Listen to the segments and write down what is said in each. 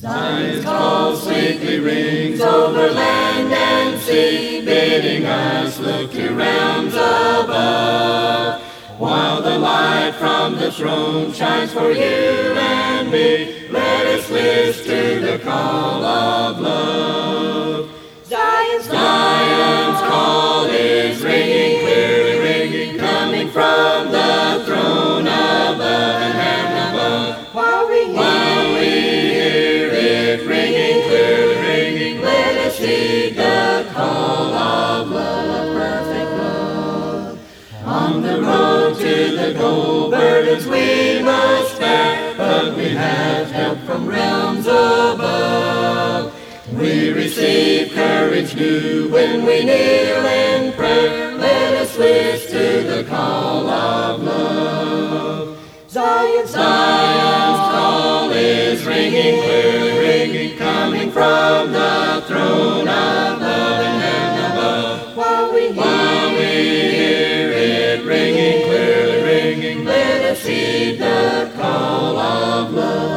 Zion's call sweetly rings over land and sea, bidding us look to realms above. While the light from the throne shines for you and me, let us listen to the call of love. Heed the call of love, perfect love. On the road to the goal, burdens we must bear, but we have help from realms above. We receive courage new when we kneel in prayer. Let us listen to the call of love. Zion's Zion's call is ringing, clearly ringing, coming from the throne While we hear it ringing, clearly ringing, let us heed the call of love.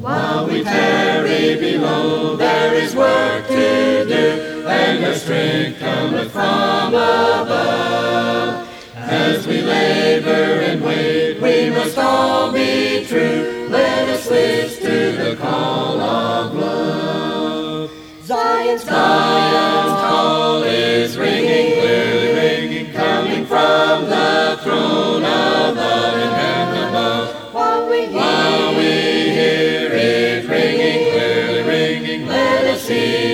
While we tarry below, there is work to do, and the strength cometh from above. As we labor and wait, we must all be true. Let us listen to the call of love. Zion's see.